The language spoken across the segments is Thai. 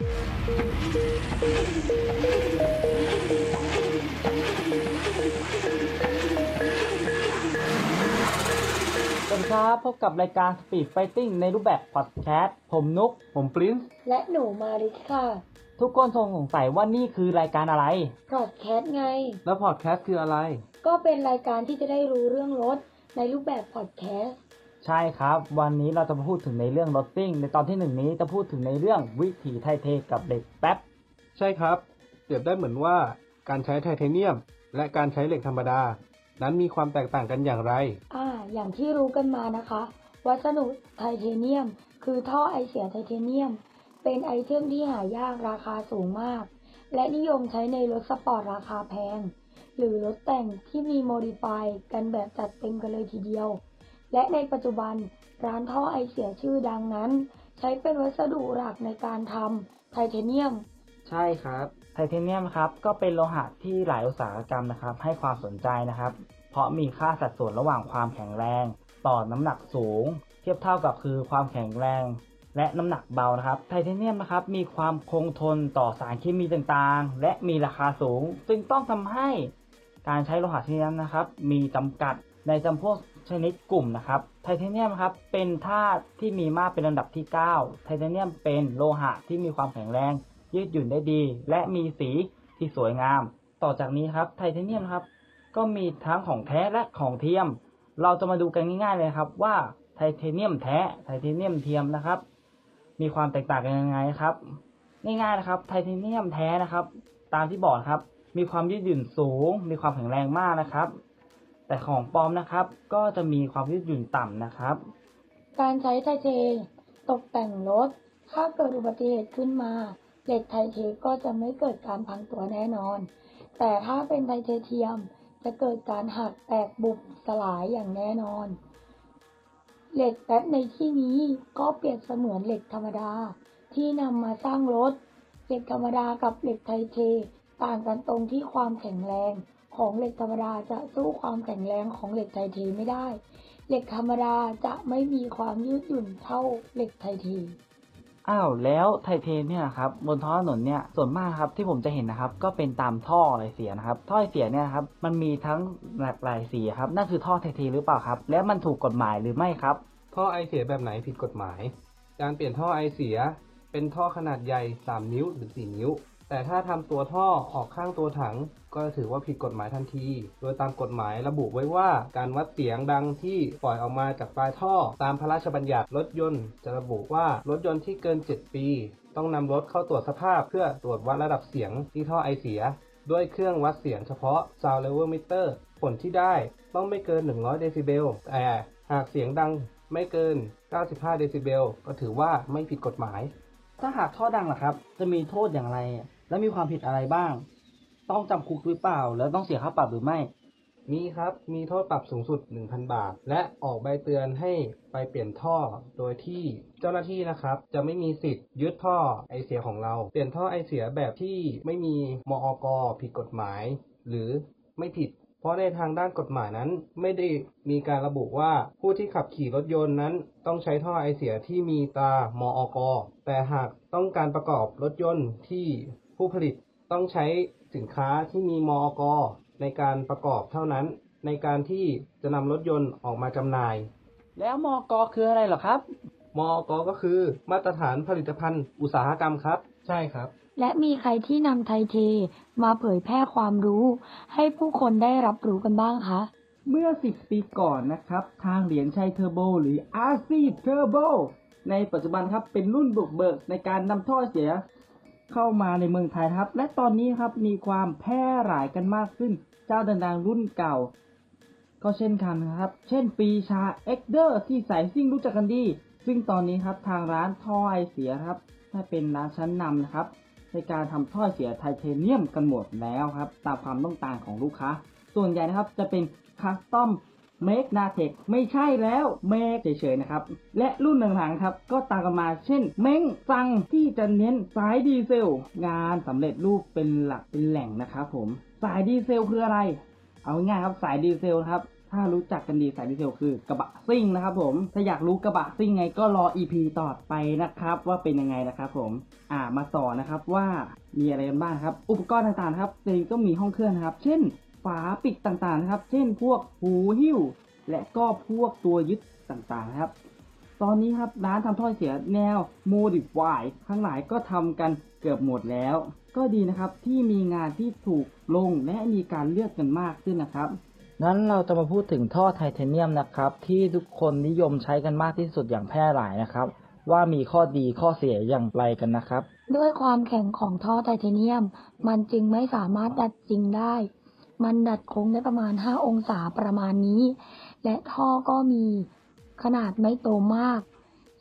สวัสดีครับ พบกับรายการ Speed Fighting ในรูปแบบพอดแคสต์ผมนุก ผมปรินซ์และหนูมาริค่ะ ทุกคนคงสงสัยว่านี่คือรายการอะไร พอดแคสต์ไง แล้วพอดแคสต์คืออะไร ก็เป็นรายการที่จะได้รู้เรื่องรถในรูปแบบพอดแคสต์ ใช่ครับ วันนี้เราจะมาพูดถึงในเรื่องรถซิ่งในตอนที่หนึ่งนี้จะพูดถึงในเรื่องวิถีไทเทกับเหล็กแป๊บ ใช่ครับ เปรียบได้เหมือนว่าการใช้ไทเทเนียม และการใช้เหล็กธรรมดา นั้นมีความแตกต่างกันอย่างไร อ่า อย่างที่รู้กันมานะคะ วัสดุไทเทเนียม คือท่อไอเสียไทเทเนียม เป็น item ที่หายากราคาสูงมาก และนิยมใช้ในรถสปอร์ตราคาแพง หรือรถแต่งที่มี modify กันแบบจัดเต็มกันเลยทีเดียว และในปัจจุบันร้านท่อไอเสียชื่อดังนั้น ใช้เป็นวัสดุหลักในการทำไทเทเนียม ใช่ครับ ไทเทเนียมครับก็เป็นโลหะที่หลายอุตสาหกรรมนะครับ ให้ความสนใจนะครับ เพราะมีค่าสัดส่วนระหว่างความแข็งแรง ต่อน้ำหนักสูง เทียบเท่ากับคือความแข็งแรง และน้ำหนักเบานะครับ ไทเทเนียมนะครับมีความคงทนต่อสารเคมีต่างๆ และมีราคาสูง ซึ่งต้องทำให้การใช้โลหะชนิดนั้นนะครับ มีจำกัดในจำพวก ชนิดกลุ่มนะครับไทเทเนียมครับเป็นธาตุที่มีมากเป็นลำดับที่ 9 ไทเทเนียมเป็นโลหะที่มีความแข็งแรง ยืดหยุ่นได้ดี และมีสีที่สวยงาม ต่อจากนี้ครับไทเทเนียมครับ ก็มีทั้งของแท้และของเทียม เราจะมาดูกันง่ายๆเลยครับว่าไทเทเนียมแท้ไทเทเนียมเทียมนะครับ มีความแตกต่างกันยังไงครับ ง่ายๆนะครับไทเทเนียมแท้นะครับ ตามที่บอกครับ มีความยืดหยุ่นสูง มีความแข็งแรงมากนะครับ แต่ของปลอมนะครับ ก็จะมีความยืดหยุ่นต่ำนะครับ การใช้ไทเทตกแต่งรถ ถ้าเกิดอุบัติเหตุขึ้นมาเหล็กไทเทก็จะไม่เกิดการพังตัวแน่นอน แต่ถ้าเป็นไทเทเทียมจะเกิดการหักแตกบุบสลายอย่างแน่นอน เหล็กแป๊บในที่นี้ก็เปรียบเสมือนเหล็กธรรมดา ที่นำมาสร้างรถ เหล็กธรรมดากับเหล็กไทเท ต่างกันตรงที่ความแข็งแรง ของเหล็กธรรมดาจะสู้ความแข็งแรงของเหล็กไทเทไม่ได้ เหล็กธรรมดาจะไม่มีความยืดหยุ่นเท่าเหล็กไทเทอ้าวแล้วไทเทเนี่ยครับบนท้องถนนเนี่ยส่วนมากครับที่ผมจะเห็นนะครับ ก็เป็นตามท่อไอเสียนะครับท่อไอเสียเนี่ยครับมันมีทั้งหลากหลายสีครับนั่นคือท่อไทเทหรือเปล่าครับ แล้วมันถูกกฎหมายหรือไม่ครับ ท่อไอเสียแบบไหนผิดกฎหมาย การเปลี่ยนท่อไอเสีย เป็นท่อขนาดใหญ่ 3 นิ้วหรือ 4 นิ้ว แต่ถ้าทำตัวท่อออกข้างตัวถัง ก็ถือว่าผิดกฎหมายทันที โดยตามกฎหมายระบุไว้ว่าการวัดเสียงดังที่ปล่อยออกมาจากปลายท่อ ตามพระราชบัญญัติรถยนต์ จะระบุว่ารถยนต์ที่เกิน 7 ปี ต้องนำรถเข้าตรวจสภาพเพื่อตรวจวัดระดับเสียงที่ท่อไอเสีย ด้วยเครื่องวัดเสียงเฉพาะ Sound Level Meter ผลที่ได้ต้องไม่เกิน 100 เดซิเบลแต่หากเสียงดังไม่เกิน 95 เดซิเบล ก็ถือว่าไม่ผิดกฎหมาย ถ้าหากท่อดังล่ะครับ จะมีโทษอย่างไร และมีความผิดอะไรบ้าง ต้องจำคุกหรือเปล่า แล้วต้องเสียค่าปรับหรือไม่ มีครับมีโทษปรับสูงสุด 1,000 บาท และออกใบเตือนให้ไปเปลี่ยนท่อ โดยที่เจ้าหน้าที่นะครับ จะไม่มีสิทธิ์ยึดท่อไอเสียของเรา เปลี่ยนท่อไอเสียแบบที่ไม่มีมอกผิดกฎหมาย หรือไม่ผิดเพราะในทางด้านกฎหมายนั้นไม่ได้มีการระบุว่าผู้ที่ขับขี่รถยนต์นั้น ต้องใช้ท่อไอเสียที่มีตามอกแต่หากต้องการประกอบรถยนต์ที่ ผู้ผลิตต้องใช้สินค้าที่มีมอกในการประกอบเท่านั้น ในการที่จะนำรถยนต์ออกมาจำหน่าย แล้วมอกอคืออะไรเหรอครับ มอกก็คือมาตรฐานผลิตภัณฑ์อุตสาหกรรมครับ ใช่ครับ และมีใครที่นำไทเท มาเผยแพร่ความรู้ ให้ผู้คนได้รับรู้กันบ้างคะ เมื่อ 10 ปีก่อนนะครับ ทางเหรียญชัยเทอร์โบหรือ RC Turbo ในปัจจุบันครับเป็นรุ่นบุกเบิกในการนำท่อเสีย เข้ามาในเมืองไทยครับ และตอนนี้ครับมีความแพร่หลายกันมากขึ้น เจ้าดังๆรุ่นเก่า ก็เช่นกันครับ เช่นปรีชาเฮดเดอร์ที่สายซิ่งรู้จักกันดี ซึ่งตอนนี้ครับทางร้านท่อไอเสียครับได้เป็นร้านชั้นนำนะครับ ในการทำท่อเสียไทเทเนียมกันหมดแล้วครับ ตามความต้องการของลูกค้า ส่วนใหญ่นะครับจะเป็น custom made นาเทคไม่ใช่แล้ว made เฉยๆนะครับ และรุ่นหลังๆครับ ก็ตามกันมาเช่น เม้งซังที่จะเน้นสายดีเซล งานสำเร็จรูปเป็นหลักเป็นแหล่งนะครับผมสายดีเซลคืออะไร เอาง่ายครับสายดีเซลครับถ้ารู้จักกันดีสายดีเซลคือกระบะซิ่งนะครับผม ถ้าอยากรู้กระบะซิ่งไงก็รอ EP ต่อไปนะครับ ว่าเป็นยังไงนะครับผม อ่ามาต่อนะครับว่ามีอะไรกันบ้างครับ อุปกรณ์ต่างๆครับเองก็มีห้องเครื่องนะครับ เช่น ฝาปิดต่างๆนะครับ เช่นพวกหูหิ้ว และก็พวกตัวยึดต่างๆนะครับ ตอนนี้ครับร้านทำท่อเสียแนว Modify ทั้งหลายก็ทำกันเกือบหมดแล้ว ก็ดีนะครับที่มีงานที่ถูกลงและมีการเลือกกันมากขึ้นนะครับนั้นเราจะมาพูดถึงท่อไทเทเนียมนะครับ ที่ทุกคนนิยมใช้กันมากที่สุดอย่างแพร่หลายนะครับ ว่ามีข้อดีข้อเสียอย่างไรกันนะครับ ด้วยความแข็งของท่อไทเทเนียม มันจึงไม่สามารถดัดจริงได้ มันดัดโค้งได้ประมาณ 5 องศาประมาณนี้ และท่อก็มีขนาดไม่โตมาก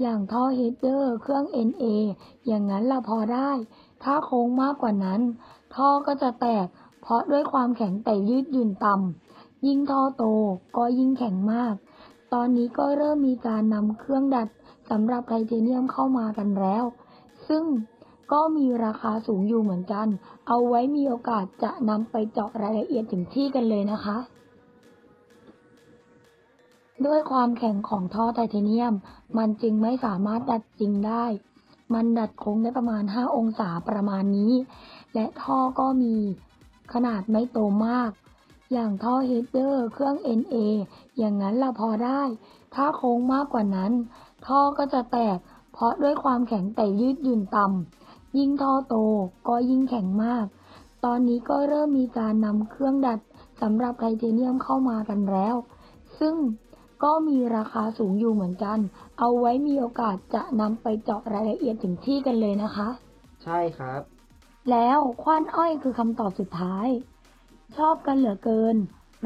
อย่างท่อเฮดเดอร์เครื่อง NA อย่างนั้นละพอได้ ถ้าโค้งมากกว่านั้น ท่อก็จะแตก เพราะด้วยความแข็งแต่ยืดหยุ่นต่ำยิ่งท่อโตก็ยิ่งแข็งมาก ตอนนี้ก็เริ่มมีการนำเครื่องดัดสำหรับไทเทเนียมเข้ามากันแล้ว ซึ่ง ก็มีราคาสูงอยู่เหมือนกัน เอาไว้มีโอกาสจะนำไปเจาะรายละเอียดถึงที่กันเลยนะคะ ด้วยความแข็งของท่อไทเทเนียม มันจึงไม่สามารถดัดจริงได้ มันดัดโค้งได้ประมาณ 5 องศาประมาณนี้ และท่อก็มีขนาดไม่โตมาก อย่างท่อเฮดเดอร์เครื่อง NA อย่างนั้นละพอได้ ถ้าโค้งมากกว่านั้น ท่อก็จะแตกเพราะด้วยความแข็งแต่ยืดหยุ่นต่ำ ยิ่งท่อโตก็ยิ่งแข็งมาก ตอนนี้ก็เริ่มมีการนำเครื่องดัดสำหรับไทเทเนียมเข้ามากันแล้ว ซึ่งก็มีราคาสูงอยู่เหมือนกัน เอาไว้มีโอกาสจะนำไปเจาะรายละเอียดถึงที่กันเลยนะคะ ใช่ครับ แล้วควันอ้อยคือคำตอบสุดท้าย ชอบกันเหลือเกิน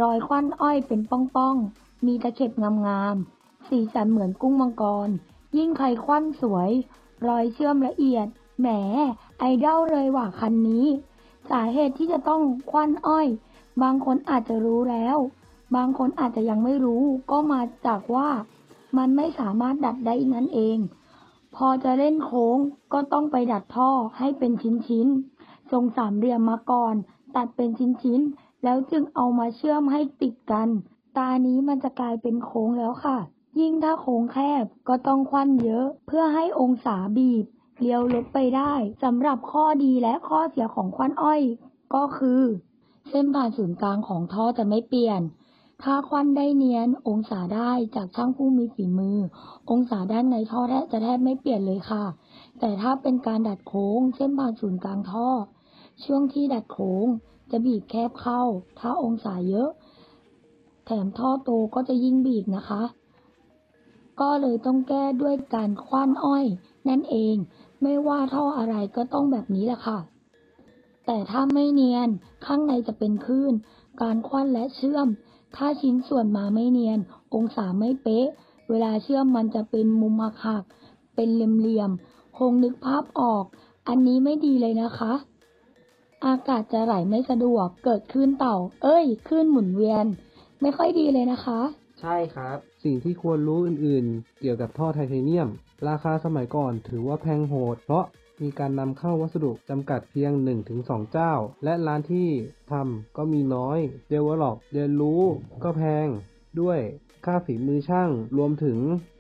รอยควันอ้อยเป็นป้องๆ มีตะเข็บงามๆ สีสันเหมือนกุ้งมังกร ยิ่งใครควันสวย รอยเชื่อมละเอียด แหม ไอดอลเลยว่ะคันนี้ สาเหตุที่จะต้องควันอ้อย บางคนอาจจะรู้แล้ว บางคนอาจจะยังไม่รู้ ก็มาจากว่า มันไม่สามารถดัดได้นั่นเอง พอจะเล่นโค้งก็ต้องไปดัดท่อให้เป็นชิ้นๆ ทรงสามเหลี่ยมมาก่อน ตัดเป็นชิ้นๆ แล้วจึงเอามาเชื่อมให้ติดกัน ตานี้มันจะกลายเป็นโค้งแล้วค่ะ ยิ่งถ้าโค้งแคบก็ต้องควันเยอะ เพื่อให้องศาบีบ เลี้ยวลดไปได้สำหรับข้อดีและข้อเสียของควันอ้อย ก็คือ เส้นผ่านศูนย์กลางของท่อจะไม่เปลี่ยน ถ้าควันได้เนียน องศาได้จากช่างผู้มีฝีมือ องศาด้านในท่อแทบจะแทบไม่เปลี่ยนเลยค่ะ แต่ถ้าเป็นการดัดโค้ง เส้นผ่านศูนย์กลางท่อ ช่วงที่ดัดโค้งจะบีบแคบเข้า ถ้าองศาเยอะ แถมท่อโตก็จะยิ่งบีบนะคะ ก็เลยต้องแก้ด้วยการคว้านอ้อย นั่นเอง ไม่ว่าท่ออะไรก็ต้องแบบนี้แหละค่ะ แต่ถ้าไม่เนียนข้างในจะเป็นคลื่น การคว้านและเชื่อม ถ้าชิ้นส่วนมาไม่เนียน องศาไม่เป๊ะ เวลาเชื่อมมันจะเป็นมุมหักเป็นเหลี่ยมๆ คงนึกภาพออก อันนี้ไม่ดีเลยนะคะ อากาศจะไหลไม่สะดวก เกิดคลื่นเต่า เอ้ยคลื่นหมุนเวียน ไม่ค่อยดีเลยนะคะ ใช่ครับ สิ่งที่ควรรู้อื่นๆ เกี่ยวกับท่อไทเทเนียม ราคาสมัยก่อนถือว่าแพงโหด เพราะมีการนำเข้าวัสดุจำกัดเพียง 1-2 เจ้า และร้านที่ทำก็มีน้อย เดเวลลอปเรียนรู้ก็แพง ด้วยค่าฝีมือช่าง รวมถึง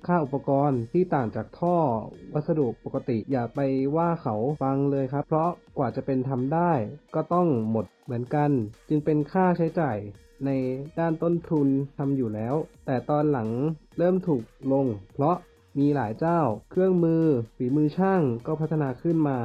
ค่าอุปกรณ์ที่ต่างจากท่อวัสดุปกติ อย่าไปว่าเขาฟังเลยครับ เพราะกว่าจะเป็นทำได้ ก็ต้องหมดเหมือนกัน จึงเป็นค่าใช้จ่ายในด้านต้นทุนทำอยู่แล้ว แต่ตอนหลังเริ่มถูกลง เพราะ มีหลายเจ้า เครื่องมือ ฝีมือช่างก็พัฒนาขึ้นมา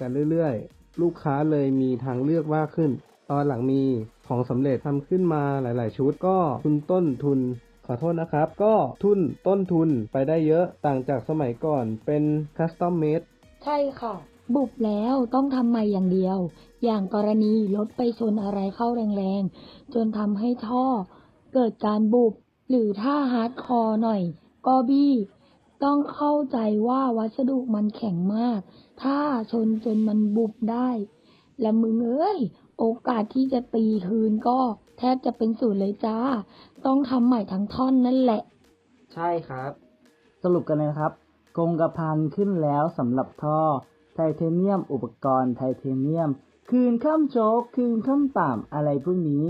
กันเรื่อยๆ ลูกค้าเลยมีทางเลือกมากขึ้น ตอนหลังมีของสำเร็จทำขึ้นมาหลายๆ ชุดก็ทุนต้นทุนขอโทษนะครับ ก็ทุนต้นทุนไปได้เยอะต่างจากสมัยก่อนเป็นcustom madeใช่ค่ะ บุบแล้วต้องทำใหม่อย่างเดียว อย่างกรณีรถไปชนอะไรเข้าแรงๆ จนทำให้ท่อ เกิดการบุบ หรือถ้า hardcore หน่อย ก็บี้ ต้องเข้าใจว่าวัสดุมันแข็งมาก ถ้าชนจนมันบุบได้ และมึงเอ้ย โอกาสที่จะตีคืนก็แทบจะเป็นศูนย์เลยจ้า ต้องทำใหม่ทั้งท่อนนั่นแหละ ใช่ครับ สรุปกันเลยนะครับ กงกระพันขึ้นแล้วสำหรับท่อ ไทเทเนียม อุปกรณ์ไทเทเนียม คืนข้ามโชกคืนข้ามต่ำอะไรพวกนี้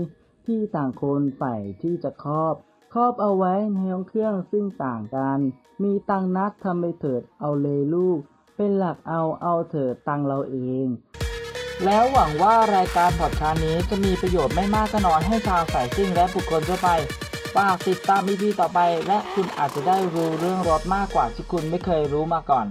ที่ต่างคนใฝ่ที่จะครอบ ครอบเอาไว้ในห้องเครื่องซึ่งต่างกัน มีตังนักทำไปเถิดเอาเลยลูก เป็นหลักเอาเอาเถิดตังเราเอง แล้วหวังว่ารายการพอดคาสต์นี้จะมีประโยชน์ไม่มากก็น้อยให้ชาวสายซิ่งและบุคคลทั่วไปฝากติดตาม EP ต่อไป และคุณอาจจะได้รู้เรื่องรถมากกว่าที่คุณไม่เคยรู้มาก่อน